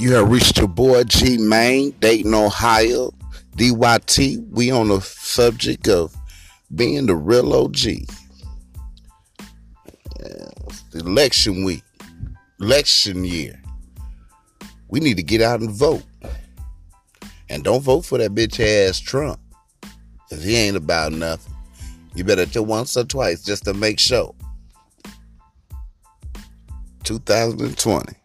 You have reached your boy G Main, Dayton, Ohio. DYT, we on the subject of being the real OG. election week, election year. We need to get out and vote. And don't vote for that bitch ass Trump. Cause he ain't about nothing. You better do once or twice just to make sure. 2020.